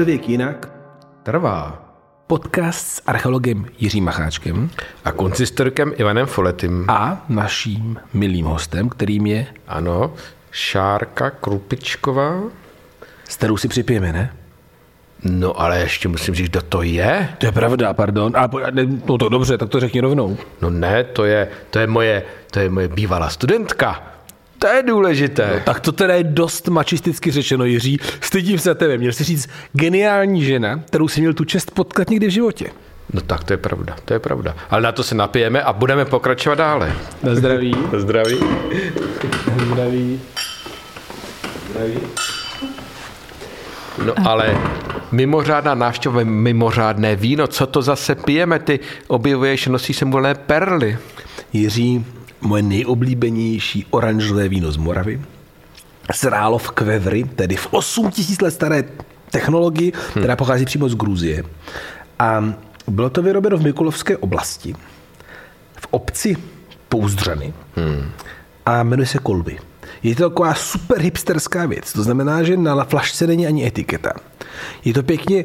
Středověk jinak trvá. Podcast s archeologem Jiřím Macháčkem A konsistorkem Ivanem Foletym. a naším milým hostem, kterým je, Ano, Šárka Krupičková. s kterou si připijeme, ne? No ale ještě musím říct, kdo to je. To je pravda, pardon. A, no to dobře, tak to řekni rovnou. No ne, to je, to je, moje, to je moje bývalá studentka. To je důležité. Tak to teda je dost mačisticky řečeno, Jiří. Stydím se tebe. Měl jsi říct geniální žena, kterou si měl tu čest potkat někdy v životě. No tak to je pravda, to je pravda. Ale na to se napijeme a budeme pokračovat dále. Na zdraví. Zdraví. Zdraví. No ale mimořádná návštěva, mimořádné víno, co to zase pijeme? Ty objevuješ, nosíš sem volné perly. Jiří, moje nejoblíbenější oranžové víno z Moravy. Zrálo v Kvevry, tedy v 8000 let staré technologii, která pochází přímo z Gruzie. A bylo to vyrobeno v Mikulovské oblasti, v obci Pouzdřany a jmenuje se Kolby. Je to taková super hipsterská věc. To znamená, že na flašce není ani etiketa. Je to pěkně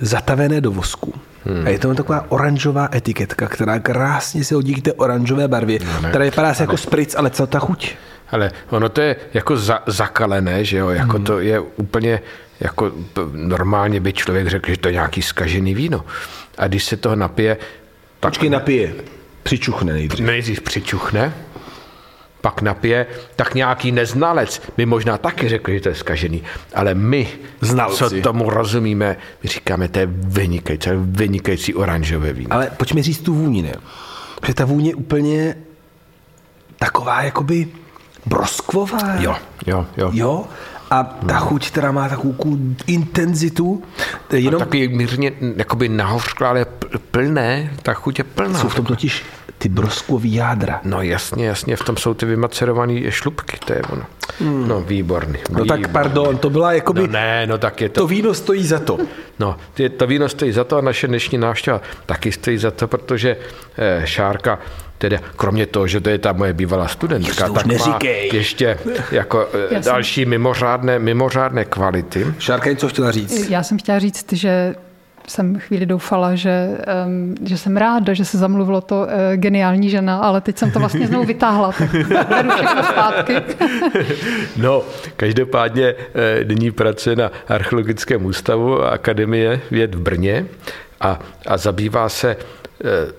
zatavené do vosku. Hmm. A je to taková oranžová etiketka, která krásně se hodí k té oranžové barvě, ne, která vypadá se jako spritz, ale co ta chuť? Ale ono to je jako za, zakalené, že jo, jako to je úplně, jako normálně by člověk řekl, že to je nějaký skažený víno. A když se toho napije, tak Počkej, napije. Přičuchne nejdřív. nejdřív přičuchne, pak napije, tak nějaký neznalec by možná taky řekl, že to je skažený. Ale my, Znalci. co tomu rozumíme, my říkáme, to je vynikající, to je vynikající oranžové víno. Ale pojďme říct tu vůni, ne? Protože ta vůně je úplně taková jakoby broskvová. Jo, jo, jo. Jo? A ta chuť, která má takovou intenzitu, jenom Taky mírně jakoby nahořklé, ale pl- plné, ta chuť je plná. jsou v tom totiž ty broskový jádra. No jasně, jasně, v tom jsou ty vymacerované šlupky, to je ono. No výborný. No tak výborný. pardon, to byla jakoby, No ne, no tak je to. to víno stojí za to. No, ty, to víno stojí za to a naše dnešní návštěva taky stojí za to, protože eh, Šárka, teda kromě toho, že to je ta moje bývalá studentka, už tak má neříkej. ještě jako eh, Já jsem- další mimořádné, mimořádné kvality. Šárka něco chtěla říct. Já jsem chtěla říct, že jsem chvíli doufala, že, že jsem ráda, že se zamluvilo to uh, geniální žena, ale teď jsem to vlastně znovu vytáhla, tak beru všechno zpátky. No, každopádně eh, nyní pracuje na Archeologickém ústavu Akademie věd v Brně a, a zabývá se eh,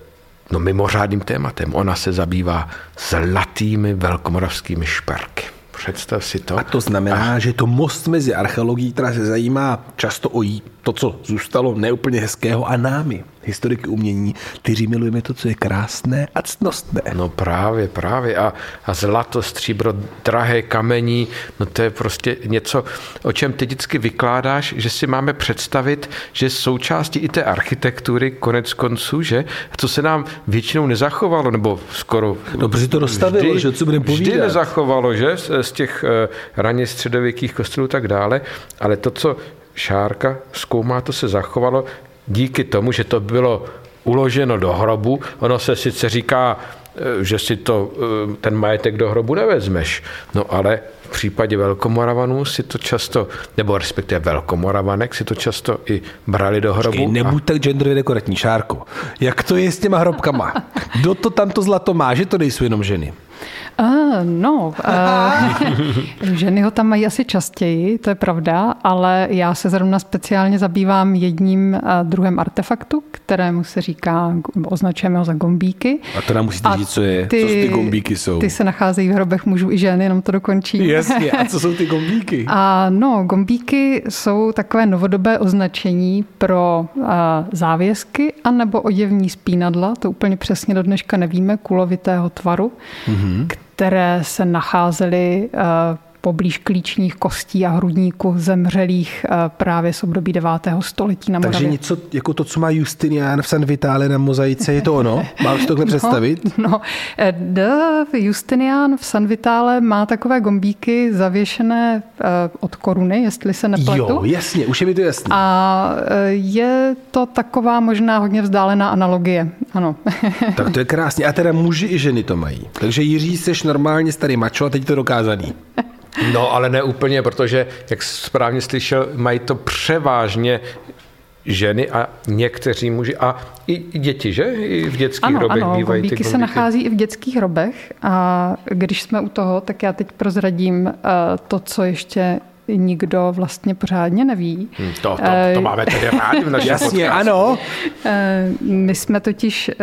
no, mimořádným tématem. Ona se zabývá zlatými velkomoravskými šperky. Představ si to. A to znamená, že je to most mezi archeologií, která se zajímá často o jí, to, co zůstalo neúplně hezkého, a námi, historiky umění, kteří milujeme to, co je krásné a ctnostné. No právě, právě. A, a zlato, stříbro, drahé kamení, no to je prostě něco, o čem ty vždycky vykládáš, že si máme představit, že součástí i té architektury konec konců, že to se nám většinou nezachovalo, nebo skoro No, protože to dostavilo, že co budeme Vždy povídat. nezachovalo, že z, z těch eh, raně středověkých kostelů tak dále, ale to, co Šárka zkoumá, to se zachovalo díky tomu, že to bylo uloženo do hrobu. Ono se sice říká, eh, že si to, eh, ten majetek do hrobu nevezmeš, no ale v případě velkomoravanů si to často, nebo respektive velkomoravanek si to často i brali do hrobu. Počkej, a- nebuď tak genderově nekorektní, Šárko. Jak to je s těma hrobkama? Kdo to tam to zlato má, že to nejsou jenom ženy? Uh, no, uh, ženy ho tam mají asi častěji, to je pravda, ale já se zrovna speciálně zabývám jedním uh, druhem artefaktu, kterému se říká, označujeme ho za gombíky. A to nám musíte říct, co je, co ty gombíky jsou. Ty se nacházejí v hrobech mužů i žen, jenom to dokončím. Jasně, a co jsou ty gombíky? A no, gombíky jsou takové novodobé označení pro uh, závěsky anebo oděvní spínadla, to úplně přesně do dneška nevíme, kulovitého tvaru, mm-hmm. Které se nacházely uh, poblíž klíčních kostí a hrudníků zemřelých uh, právě z období 9. století na Takže Moravě. něco jako to, co má Justinian v San Vitale na mozaice, je to ono? Mám si to takhle představit? No, eh, D. Justinian v San Vitale má takové gombíky zavěšené eh, od koruny, jestli se nepletu. Jo, jasně, už je mi to jasné. A eh, je to taková možná hodně vzdálená analogie. Ano. Tak to je krásně. A teda muži i ženy to mají. Takže Jiří, seš normálně starý mačo a teď je to dokázaný. No, ale ne úplně, protože, jak správně slyšel, mají to převážně ženy a někteří muži a i děti, že? I v dětských ano, hrobech ano, bývají gombíky ty se gombíky. nachází i v dětských hrobech a když jsme u toho, tak já teď prozradím uh, to, co ještě nikdo vlastně pořádně neví. Hm, To, to, to máme tedy rádi v našem Jasně, podcastu. ano. Eh, My jsme totiž eh,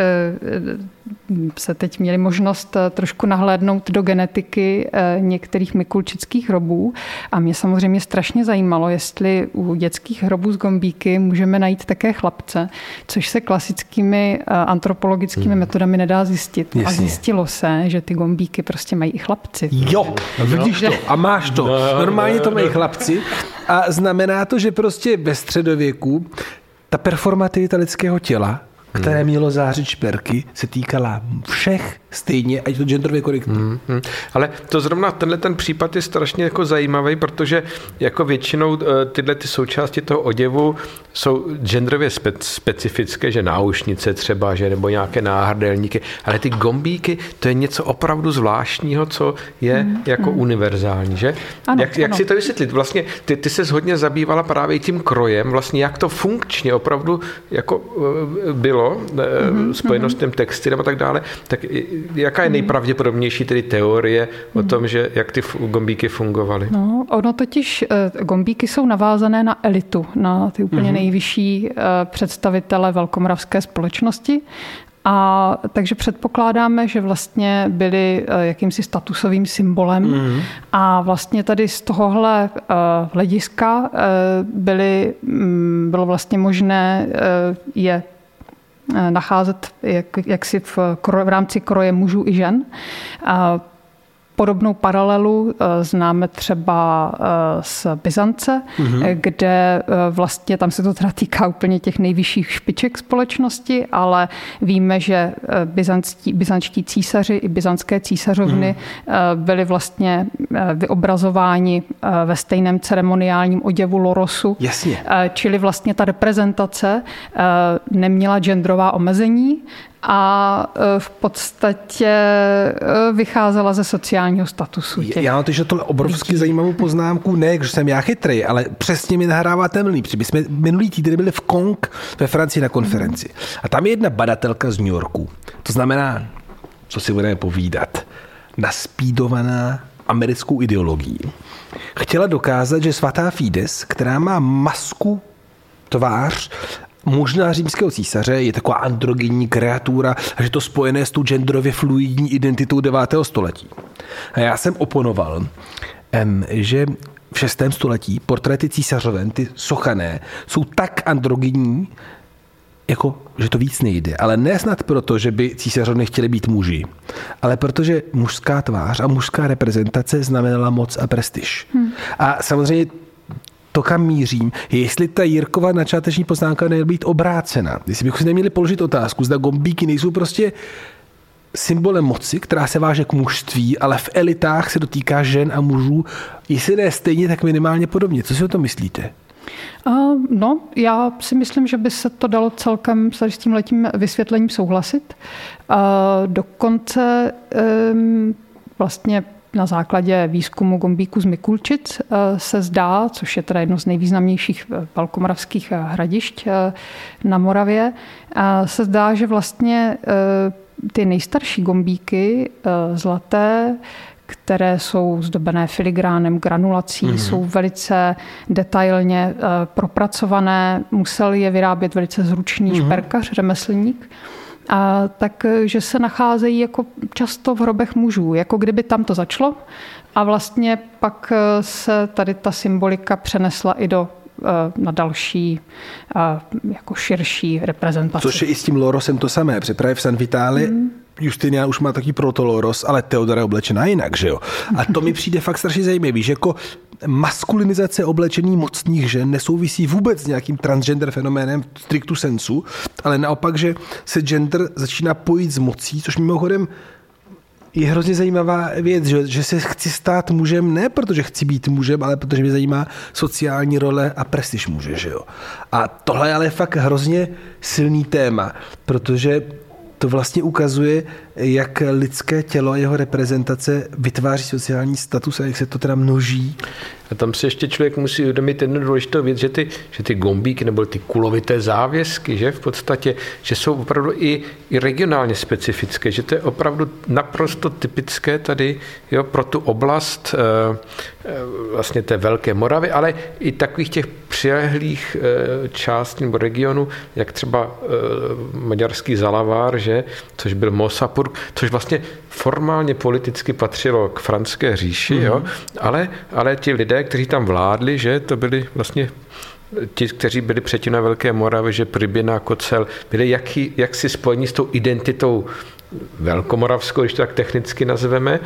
se teď měli možnost eh, trošku nahlédnout do genetiky eh, některých mikulčických hrobů a mě samozřejmě strašně zajímalo, jestli u dětských hrobů z gombíky můžeme najít také chlapce, což se klasickými eh, antropologickými metodami nedá zjistit. A Jasně. zjistilo se, že ty gombíky prostě mají i chlapci. Jo, vidíš to a máš to. Normálně to mají chlapci a znamená to, že prostě ve středověku ta performativita lidského těla, které mělo zářit šperky, se týkala všech stejně, ať to genderově korektní. Hmm. Ale to zrovna tenhle ten případ je strašně jako zajímavý, protože jako většinou eh, tyhle ty součásti toho oděvu jsou genderově spe- specifické, že náušnice třeba, že nebo nějaké náhrdelníky, ale ty gombíky, to je něco opravdu zvláštního, co je mm, jako mm. univerzální, že? Ano, jak, jak ano. si to vysvětlit? Vlastně ty, ty se hodně zabývala právě tím krojem, vlastně jak to funkčně opravdu jako eh, bylo, mm, spojeno s tím textilem a tak dále, tak i- jaká je nejpravděpodobnější tedy teorie o tom, že jak ty gombíky fungovaly? No, ono totiž, eh, gombíky jsou navázané na elitu, na ty úplně mm-hmm. nejvyšší eh, představitele velkomoravské společnosti. A takže předpokládáme, že vlastně byli eh, jakýmsi statusovým symbolem. Mm-hmm. A vlastně tady z tohohle hlediska byly, mm, bylo vlastně možné je nacházet jak, jaksi v, kro, v rámci kroje mužů i žen. A Podobnou paralelu eh, známe třeba eh, z Byzance, mm-hmm. kde vlastně tam se to teda týká úplně těch nejvyšších špiček společnosti, ale víme, že byzantští, byzantští císaři i byzantské císařovny mm-hmm. byli vlastně vyobrazováni ve stejném ceremoniálním oděvu lorosu. Jasně. Čili vlastně ta reprezentace neměla genderová omezení a eh, v podstatě eh, vycházela ze sociálního statusu těch. Já mám teď tohle obrovsky zajímavou poznámku, ne, že jsem já chytrý, ale přesně mi nahrává ten protože my jsme minulý týden byli v Kong ve Francii na konferenci. A tam je jedna badatelka z New Yorku. To znamená, co si budeme povídat, naspídovaná americkou ideologií. Chtěla dokázat, že svatá Fides, která má masku tvář možná římského císaře, je taková androgenní kreatura a že to spojené s tou genderově fluidní identitou 9. století. A já jsem oponoval, že v 6. století portréty císařoven, ty sochané, jsou tak androgenní, jako, že to víc nejde. Ale ne snad proto, že by císařovny chtěli být muži, ale protože mužská tvář a mužská reprezentace znamenala moc a prestiž. Hmm. A samozřejmě to, kam mířím, je, jestli ta Jirkova načáteční poznámka neměla být obrácena. Jestli bychom si neměli položit otázku, zda gombíky nejsou prostě symbolem moci, která se váže k mužství, ale v elitách se dotýká žen a mužů, jestli ne stejně, tak minimálně podobně. Co si o to myslíte? Uh, No, já si myslím, že by se to dalo celkem s tím letím vysvětlením souhlasit. Uh, Dokonce vlastně na základě výzkumu gombíků z Mikulčic uh, se zdá, což je teda jedno z nejvýznamnějších eh, velkomoravských eh, hradišť eh, na Moravě, se zdá, že vlastně eh, ty nejstarší gombíky eh, zlaté, které jsou zdobené filigránem, granulací, mm-hmm. jsou velice detailně propracované, musel je vyrábět velice zručný mm-hmm. šperkař, řemeslník. A takže se nacházejí jako často v hrobech mužů, jako kdyby tam to začalo a vlastně pak eh, se tady ta symbolika přenesla i do eh, na další eh, jako širší reprezentaci. Což je i s tím Lorosem to samé. Právě v San Vitale mm. Justinian už má taky protoloros, ale Teodora je oblečená jinak, že jo? A to mi přijde fakt strašně zajímavý, že jako maskulinizace oblečení mocných žen nesouvisí vůbec s nějakým transgender fenoménem v strictu sensu, ale naopak, že se gender začíná pojít s mocí, což mimochodem je hrozně zajímavá věc, že, že se chci stát mužem ne protože chci být mužem, ale protože mě zajímá sociální role a prestiž muže. Že jo? A tohle je ale fakt hrozně silný téma, protože to vlastně ukazuje, jak lidské tělo a jeho reprezentace vytváří sociální status a jak se to teda množí. A tam si ještě člověk musí uvědomit jednu důležitou věc, že ty, že ty gombíky nebo ty kulovité závěsky, že v podstatě, že jsou opravdu i, i regionálně specifické, že to je opravdu naprosto typické tady jo, pro tu oblast e, vlastně té Velké Moravy, ale i takových těch přilehlých e, částí nebo regionů, jak třeba e, maďarský Zalavár, že, což byl Mosapur, což vlastně formálně politicky patřilo k franské říši, mm-hmm. jo, mhm. ale, ale ti lidé, kteří tam vládli, že to byli vlastně ti, kteří byli předtím na Velké Moravě, že Priběna, Kocel, byli jaký, jaksi spojení s tou identitou velkomoravskou, když to tak technicky nazveme,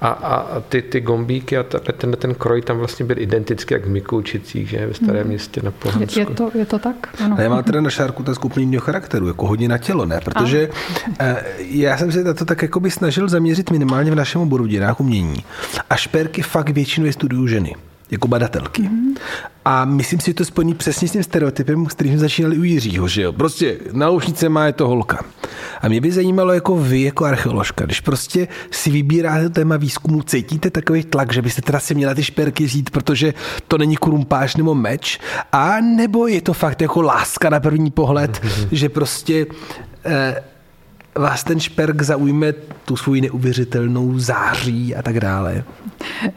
a, a ty, ty gombíky a ten, ten kroj tam vlastně byl identický jak v Mikoučicích, že ve starém hmm. městě na Pohansku. Je, je, to, je to tak? Ano. Já mám teda na šárku ten skupný charakteru, jako hodně na tělo, ne? Protože a. Eh, já jsem se na to tak jako by snažil zaměřit minimálně v našem oboru dějinách umění. A šperky fakt většinou studují ženy jako badatelky. Mm-hmm. A myslím si, že to spojený přesně s tím stereotypem, s kterým začínali u Jiřího, že jo. Prostě na loušnice má je to holka. A mě by zajímalo, jako vy, jako archeoložka, když prostě si vybíráte téma výzkumu, cítíte takový tlak, že byste teda si měla ty šperky vzít, protože to není krumpáš nebo meč, a nebo je to fakt jako láska na první pohled, mm-hmm. že prostě eh, vás ten šperk zaujme tu svou neuvěřitelnou září a tak dále?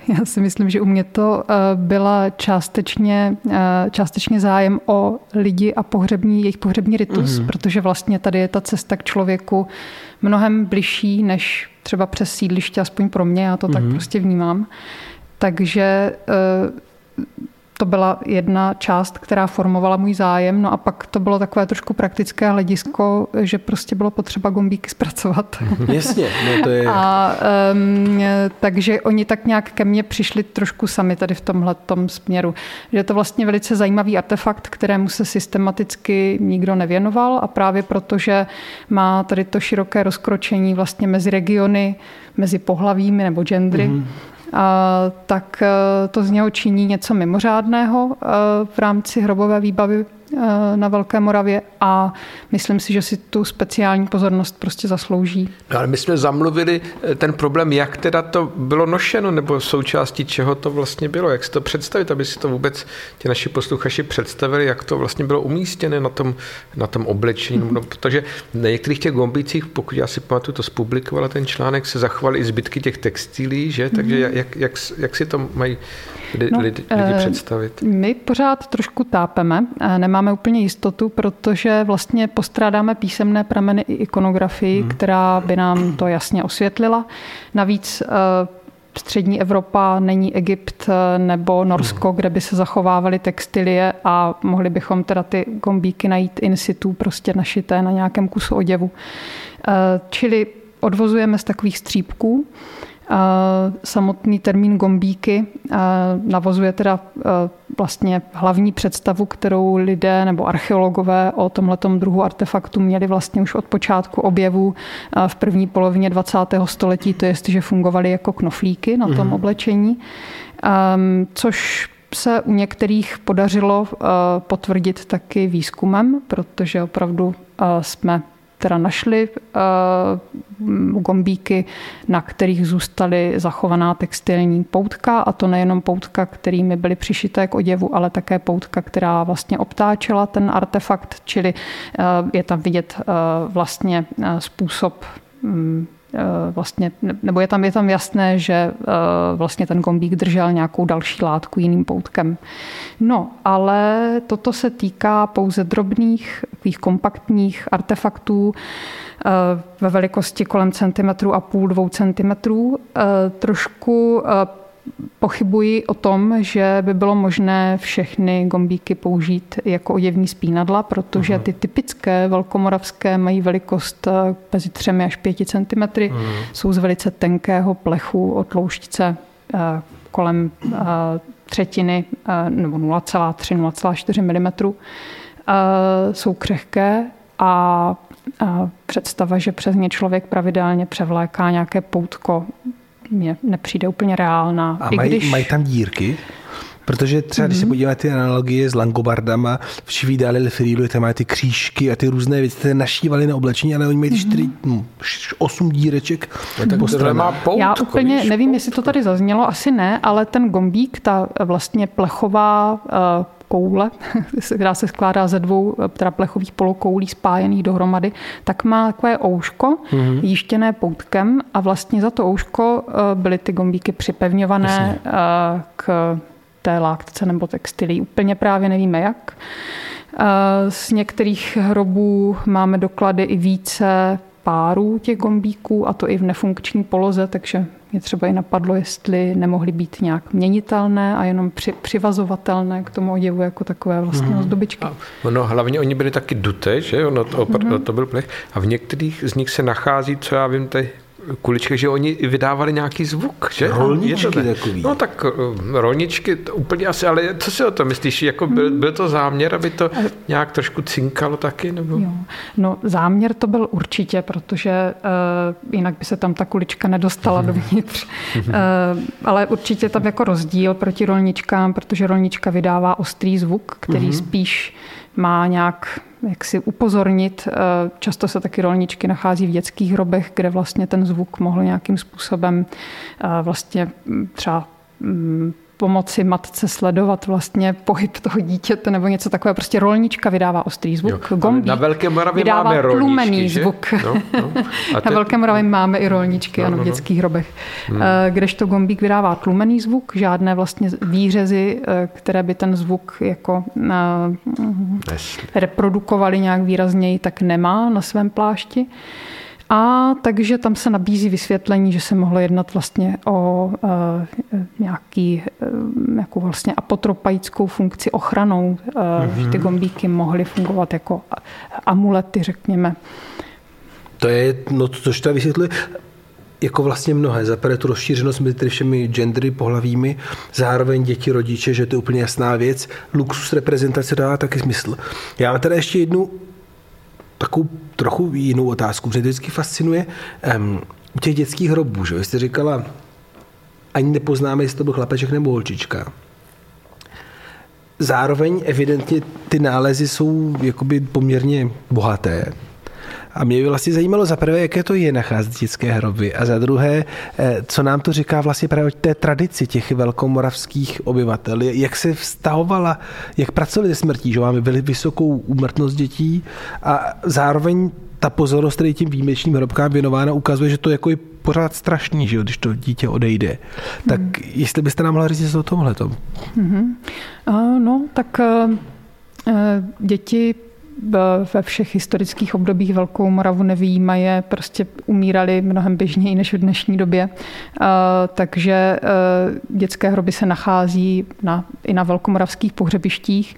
Já si myslím, že u mě to eh, byla částečně, eh, částečně zájem o lidi a pohřební, jejich pohřební ritus, mm. protože vlastně tady je ta cesta k člověku mnohem bližší než třeba přes sídliště, aspoň pro mě, já to mm. tak mhm. prostě vnímám. Takže eh, to byla jedna část, která formovala můj zájem. No a pak to bylo takové trošku praktické hledisko, že prostě bylo potřeba gombíky zpracovat. Jasně, no to je... A, um, takže oni tak nějak ke mně přišli trošku sami tady v tomhle směru. Že je to vlastně velice zajímavý artefakt, kterému se systematicky nikdo nevěnoval a právě protože má tady to široké rozkročení vlastně mezi regiony, mezi pohlavími nebo gendry, mm-hmm tak e, to z něho činí něco mimořádného e, v rámci hrobové výbavy na Velké Moravě a myslím si, že si tu speciální pozornost prostě zaslouží. No, ale my jsme zamluvili eh, ten problém, jak teda to bylo nošeno, nebo součástí čeho to vlastně bylo, jak si to představit, aby si to vůbec ti naši posluchači představili, jak to vlastně bylo umístěné na tom, na tom oblečení, mm-hmm. no, protože na některých těch gombících, pokud já si pamatuju, to zpublikovala ten článek, se zachovaly i zbytky těch textilí, že? Takže mm-hmm. jak, jak, jak si to mají lidi, no, lidi, lidi představit? My pořád trošku tápeme, nemáme úplně jistotu, protože vlastně postrádáme písemné prameny i ikonografii, hmm. která by nám to jasně osvětlila. Navíc eh, střední Evropa není Egypt eh, nebo Norsko, hmm. kde by se zachovávaly textilie a mohli bychom teda ty gombíky najít in situ, prostě našité na nějakém kusu oděvu. Eh, čili odvozujeme z takových střípků. Samotný termín gombíky navozuje teda vlastně hlavní představu, kterou lidé nebo archeologové o tomhletom druhu artefaktu měli vlastně už od počátku objevu v první polovině 20. století, to je, že fungovaly jako knoflíky na tom mm. oblečení, což se u některých podařilo potvrdit taky výzkumem, protože opravdu jsme teda našli uh, gombíky, na kterých zůstaly zachovaná textilní poutka a to nejenom poutka, kterými byly přišité k oděvu, ale také poutka, která vlastně obtáčela ten artefakt, čili uh, je tam vidět uh, vlastně způsob um, vlastně, nebo je tam, je tam jasné, že vlastně ten gombík držel nějakou další látku jiným poutkem. No, ale toto se týká pouze drobných, takových kompaktních artefaktů ve velikosti kolem centimetru a půl, dvou centimetrů. Trošku Pochybuji o tom, že by bylo možné všechny gombíky použít jako oděvní spínadla, protože ty typické velkomoravské mají velikost eh, mezi 3 až 5 cm, jsou z velice tenkého plechu od tloušťce eh, kolem eh, třetiny nebo 0,3-0,4 mm. Jsou křehké a představa, že přes ně člověk pravidelně převléká nějaké poutko mně nepřijde úplně reálná. A I mají, když... mají tam dírky? Protože třeba, mm-hmm. když se Mhm. podíváte ty analogie s langobardama, v Šivídali Frilu, tam mají ty křížky a ty různé věci, které našívali na oblečení, ale oni mají Mhm. čtyři, š- osm díreček tak po tohle má poutko, Já úplně víš? nevím, jestli to tady zaznělo, asi ne, ale ten gombík, ta vlastně plechová eh, koule, která se skládá ze dvou eh, plechových polokoulí spájených dohromady, tak má takové ouško Mhm. jíštěné poutkem a vlastně za to ouško eh, byly ty gombíky připevňované eh, k té láktce nebo textilí. Úplně právě nevíme jak. Z některých hrobů máme doklady i více párů těch gombíků a to i v nefunkční poloze, takže mě třeba i napadlo, jestli nemohly být nějak měnitelné a jenom při, přivazovatelné k tomu oděvu jako takové vlastně ozdobičky. A ono, hlavně oni byli taky duté, že? Ono to, opr- Mhm. to byl plech. A v některých z nich se nachází, co já vím, ty kuličky, že oni vydávali nějaký zvuk, že? Rolničky to takový. No tak eh, rolničky, to úplně asi, ale co si o to myslíš? Jako byl, byl to záměr, aby to nějak trošku cinkalo taky? Nebo? Jo. No záměr to byl určitě, protože uh, jinak by se tam ta kulička nedostala dovnitř. Uh, ale určitě tam jako rozdíl proti rolničkám, protože rolnička vydává ostrý zvuk, který spíš má nějak jak si upozornit. Eh, Často se taky rolničky nachází v dětských hrobech, kde vlastně ten zvuk mohl nějakým způsobem eh, vlastně mm, třeba mm, pomoci matce sledovat vlastně pohyb toho dítěte nebo něco takového. Prostě rolnička vydává ostrý zvuk. Jo, Gombík na Velké Moravě vydává máme rolničky, tlumený že? zvuk. No, no. A Na te- Velké Moravě máme i rolničky, No, ano, no, v no. dětských hrobech. Hmm. Kdežto gombík vydává tlumený zvuk, žádné vlastně výřezy, eh, které by ten zvuk jako eh, Nesli. reprodukovali nějak výrazněji, tak nemá na svém plášti. A takže tam se nabízí vysvětlení, že se mohlo jednat vlastně o uh, nějaký, uh, nějakou vlastně apotropaickou funkci ochranou, uh, mm-hmm. že ty gombíky mohly fungovat jako amulety, řekněme. To je, no to, což to vysvětluje, jako vlastně mnohé. Za prvé tu rozšířenost mezi tedy všemi gendery, pohlavími, zároveň děti, rodiče, že to je úplně jasná věc. Luxus reprezentace dává taky smysl. Já mám teda ještě jednu takovou trochu jinou otázku, protože to vždycky fascinuje u těch dětských hrobů, že? Jste říkala, ani nepoznáme, jestli to byl chlapeček nebo holčička. Zároveň evidentně ty nálezy jsou jakoby poměrně bohaté. A mě by vlastně zajímalo za prvé, jaké to je nacházet dětské hroby a za druhé, eh, co nám to říká vlastně právě o té tradici těch velkomoravských obyvatel. Jak se vztahovala, jak pracovali se smrtí, že máme byli vysokou úmrtnost dětí a zároveň ta pozornost, který tím výjimečným hrobkám věnována, ukazuje, že to jako je pořád strašný, že jo, když to dítě odejde. Tak jestli byste nám mohla říct něco o tomhle. Uh, no, tak uh, děti ve všech historických obdobích Velkou Moravu nevýjímaje, prostě umírali mnohem běžněji než v dnešní době. Uh, Takže uh, dětské hroby se nachází na, i na velkomoravských pohřebištích.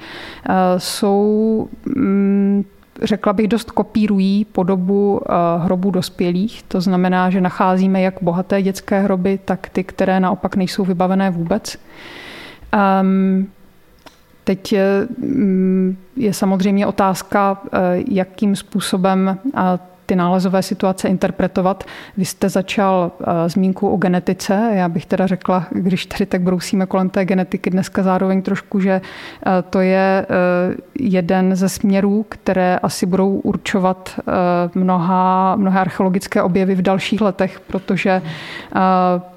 Uh, Jsou mm, řekla bych, dost kopírují podobu eh, hrobů dospělých. To znamená, že nacházíme jak bohaté dětské hroby, tak ty, které naopak nejsou vybavené vůbec. Um, Teď je, mm, je samozřejmě otázka, eh, jakým způsobem eh, ty nálezové situace interpretovat. Vy jste začal eh, zmínku o genetice. Já bych teda řekla, když tady tak brousíme kolem té genetiky dneska zároveň trošku, že eh, to je eh, jeden ze směrů, které asi budou určovat eh, mnoha, mnohé archeologické objevy v dalších letech, protože eh,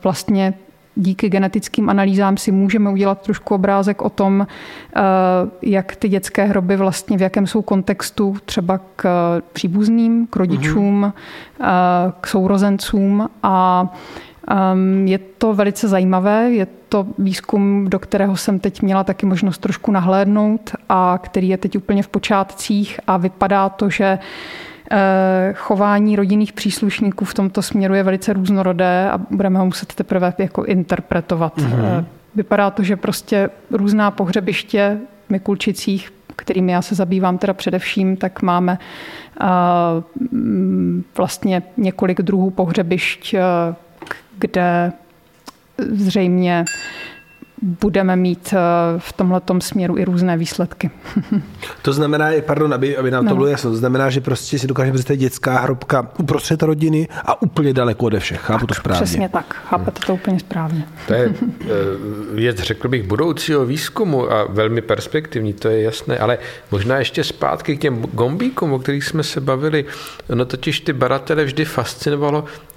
vlastně díky genetickým analýzám si můžeme udělat trošku obrázek o tom, eh, jak ty dětské hroby vlastně v jakém jsou kontextu třeba k příbuzným, k rodičům, mm-hmm. k sourozencům a ehm, je to velice zajímavé, je to výzkum, do kterého jsem teď měla taky možnost trošku nahlédnout a který je teď úplně v počátcích a vypadá to, že Eh, chování rodinných příslušníků v tomto směru je velice různorodé a budeme ho muset teprve jako interpretovat. Mm-hmm. Vypadá to, že prostě různá pohřebiště v Mikulčicích, kterými já se zabývám teda především, tak máme vlastně několik druhů pohřebišť, kde zřejmě budeme mít v tomhle směru i různé výsledky. To znamená, pardon, aby, aby nám to no. bylo jasno, to znamená, že prostě si dokážeme představit dětská hrobka uprostřed rodiny a úplně daleko ode všech. Chápu to správně. Přesně tak, chápete to úplně správně. To je věc, řekl bych, budoucího výzkumu a velmi perspektivní, to je jasné, ale možná ještě zpátky k těm gombíkům, o kterých jsme se bavili. No totiž ty baratele vždy fascinovalo, Eh,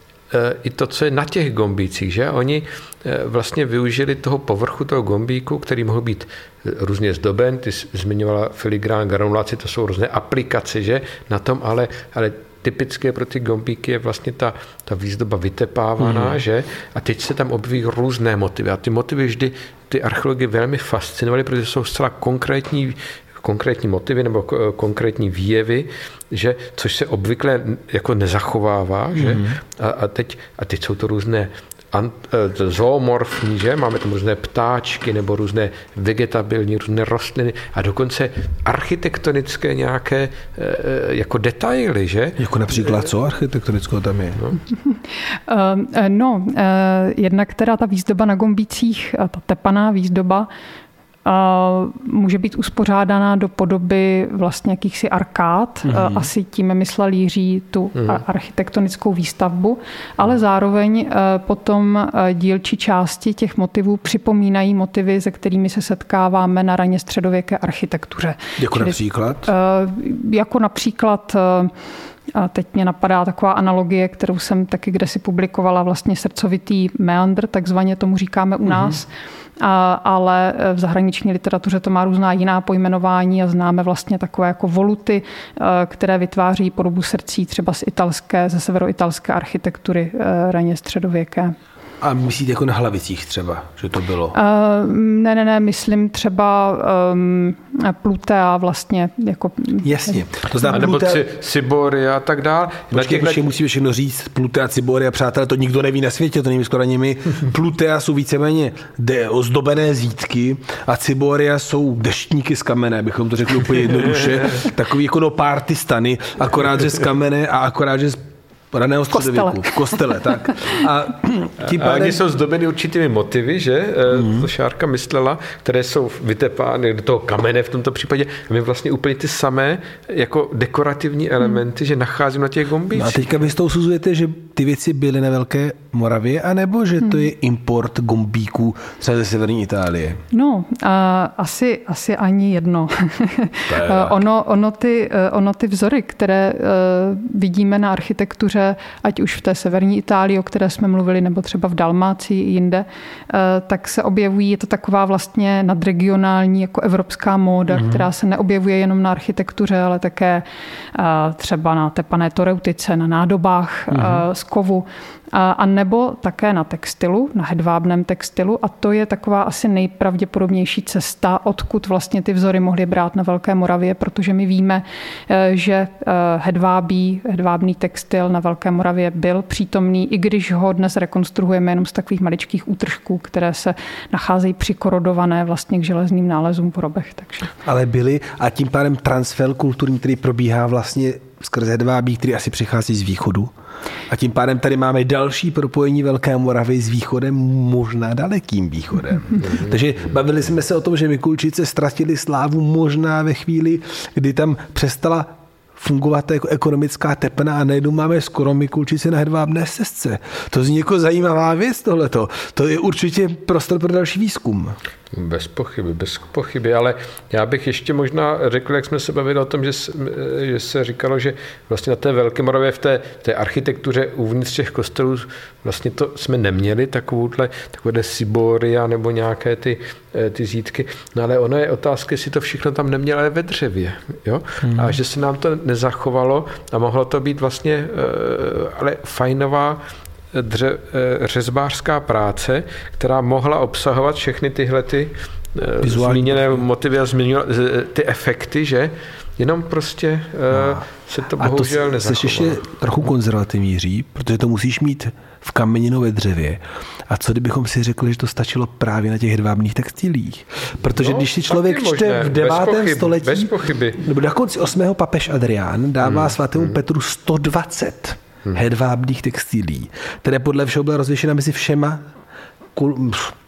i to, co je na těch gombících, že? Oni eh, vlastně využili toho povrchu toho gombíku, který mohl být eh, různě zdoben, ty zmiňovala filigrán, granulaci, to jsou různé aplikace, že? Na tom, ale, ale typické pro ty gombíky je vlastně ta, ta výzdoba vytepávaná, mm. že? A teď se tam objeví různé motivy. A ty motivy vždy ty archeology velmi fascinovaly, protože jsou zcela konkrétní konkrétní motivy nebo konkrétní výjevy, že, což se obvykle jako nezachovává, že? Mm-hmm. A, a, teď, a teď jsou to různé eh, zoomorfní, že? Máme tam různé ptáčky nebo různé vegetabilní, různé rostliny a dokonce architektonické nějaké eh, jako detaily, že? Jako například co architektonického tam je? No, no jednak teda ta výzdoba na gombících, ta tepaná výzdoba, může být uspořádaná do podoby vlastně jakýchsi arkád. Mm-hmm. Asi tím myslel Jiří tu mm-hmm. architektonickou výstavbu, ale zároveň e, potom e, dílčí části těch motivů připomínají motivy, se kterými se setkáváme na raně středověké architektuře. Jako Čili, například? Jako například a teď mě napadá taková analogie, kterou jsem taky kde si publikovala, vlastně srdcovitý meandr, takzvaně tomu říkáme u mhm. nás. Mm-hmm a, ale v zahraniční literatuře to má různá jiná pojmenování a známe vlastně takové jako voluty, eh, které vytváří podobu srdcí třeba z italské, ze severoitalské architektury eh, raně středověké. A myslíte jako na hlavicích třeba, že to bylo? Uh, ne, ne, ne, myslím třeba um, Plutea vlastně. Jako, Jasně. To znamená nebo Plutea... Ciboria a tak dále. Počkej, na těch... musíme všechno říct. Plutea, Ciboria, přátelé, to nikdo neví na světě, to nevím skoro ani my. Plutea jsou víceméně de- ozdobené zítky a Ciboria jsou deštníky z kamene, bychom to řekli úplně jednoduše. Takový jako no party stany, akorát, že z kamene a akorát, že z raného středověku. V kostele, tak. A, tím pádem... a oni jsou zdobeny určitými motivy, že? Mm-hmm. To Šárka myslela, které jsou vytepány do toho kamene v tomto případě. A my vlastně úplně ty samé jako dekorativní elementy, mm. že nacházím na těch gombících. No a teďka vy z toho usuzujete, že ty věci byly na Velké Moravě, anebo že to je import gombíků třeba ze severní Itálie? No, a asi, asi ani jedno. ono, ono, ty, ono ty vzory, které uh, vidíme na architektuře, ať už v té severní Itálii, o které jsme mluvili, nebo třeba v Dalmácii i jinde, uh, tak se objevují, je to taková vlastně nadregionální jako evropská móda, mm. která se neobjevuje jenom na architektuře, ale také uh, třeba na tepané toreutice, na nádobách mm. z kovu a nebo také na textilu, na hedvábném textilu a to je taková asi nejpravděpodobnější cesta, odkud vlastně ty vzory mohly brát na Velké Moravě, protože my víme, eh, že eh, hedvábí, hedvábný textil na Velké Moravě byl přítomný, i když ho dnes rekonstruujeme jenom z takových maličkých útržků, které se nacházejí přikorodované vlastně k železným nálezům v hrobech. Takže. Ale byly a tím pádem transfer kulturní, který probíhá vlastně skrze hedvábí, který asi přichází z východu, a tím pádem tady máme další propojení Velké Moravy s východem, možná dalekým východem. Takže bavili jsme se o tom, že Mikulčice ztratili slávu možná ve chvíli, kdy tam přestala fungovat jako ekonomická tepna a najednou máme skoro Mikulčice na hedvábné sesce. To zní jako zajímavá věc tohleto. To je určitě prostor pro další výzkum. Bez pochyby, bez pochyby, ale já bych ještě možná řekl, jak jsme se bavili o tom, že, že se říkalo, že vlastně na té Velké Moravě v té, té architektuře uvnitř těch kostelů vlastně to jsme neměli takovouhle, takové Siboria nebo nějaké ty, eh, ty zítky. No ale ono je otázka, jestli to všechno tam nemělo ve dřevě. Jo? Hmm. A že se nám to nezachovalo a mohlo to být vlastně eh, ale fajnová dře, eh, řezbářská práce, která mohla obsahovat všechny tyhle ty eh, zmíněné motivy a ty efekty, že jenom prostě no. se to bohužel nezachovalo. Jsi ještě trochu konzervativní protože to musíš mít v kameninou ve dřevě. A co kdybychom si řekli, že to stačilo právě na těch hedvábných textilích? Protože no, když si člověk čte v 9. Bez století, bez pochyby. nebo na konci 8. papež Adrián dává hmm. svatému hmm. Petru 120 hmm. hedvábných textilí, které podle všeho byla rozvěšena mezi všema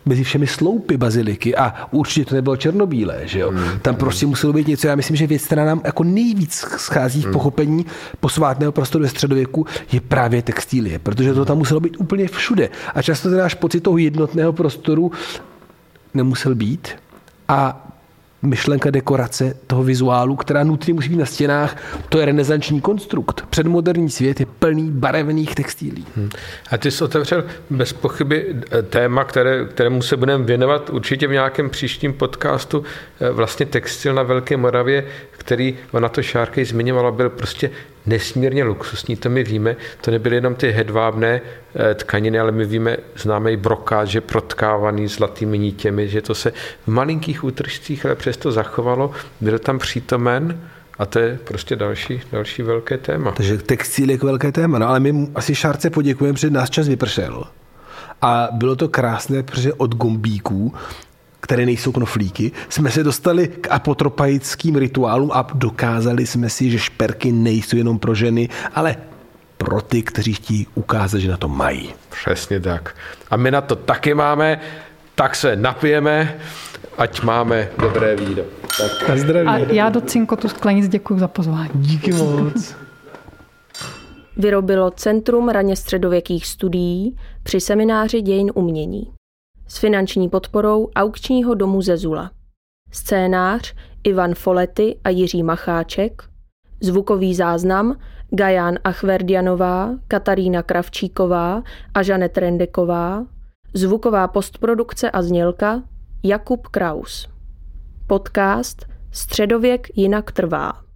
mezi všemi sloupy baziliky a určitě to nebylo černobílé, že jo. Mm. Tam prostě muselo být něco, já myslím, že věc, která nám jako nejvíc schází v mm. pochopení posvátného prostoru ve středověku, je právě textílie, protože to tam muselo být úplně všude. A často ten náš pocit toho jednotného prostoru nemusel být. A myšlenka dekorace toho vizuálu, která nutně musí být na stěnách, to je renesanční konstrukt. Předmoderní svět je plný barevných textilí. Hmm. A ty jsi otevřel bez pochyby eh, téma, které, kterému se budeme věnovat určitě v nějakém příštím podcastu, eh, vlastně textil na Velké Moravě, který ona to Šárkej zmiňovala, byl prostě nesmírně luxusní, to my víme. To nebyly jenom ty hedvábné eh, tkaniny, ale my víme, známe i brokát, že protkávaný zlatými nítěmi, že to se v malinkých útržcích ale přesto zachovalo, byl tam přítomen a to je prostě další, další velké téma. Takže textil je velké téma, no ale my asi Šárce poděkujeme, protože nás čas vypršel. A bylo to krásné, protože od gombíků které nejsou knoflíky, jsme se dostali k apotropaickým rituálům a dokázali jsme si, že šperky nejsou jenom pro ženy, ale pro ty, kteří chtějí ukázat, že na to mají. Přesně tak. A my na to taky máme, tak se napijeme, ať máme dobré víno. Tak. A zdraví. A já do Cinkotu sklenic děkuji za pozvání. Díky moc. Vyrobilo Centrum raně středověkých studií při semináři dějin umění s finanční podporou aukčního domu Zezula. Scénář Ivan Folety a Jiří Macháček, zvukový záznam Gaján Achverdianová, Katarína Kravčíková a Žanet Rendeková, zvuková postprodukce a znělka Jakub Kraus. Podcast Středověk jinak trvá.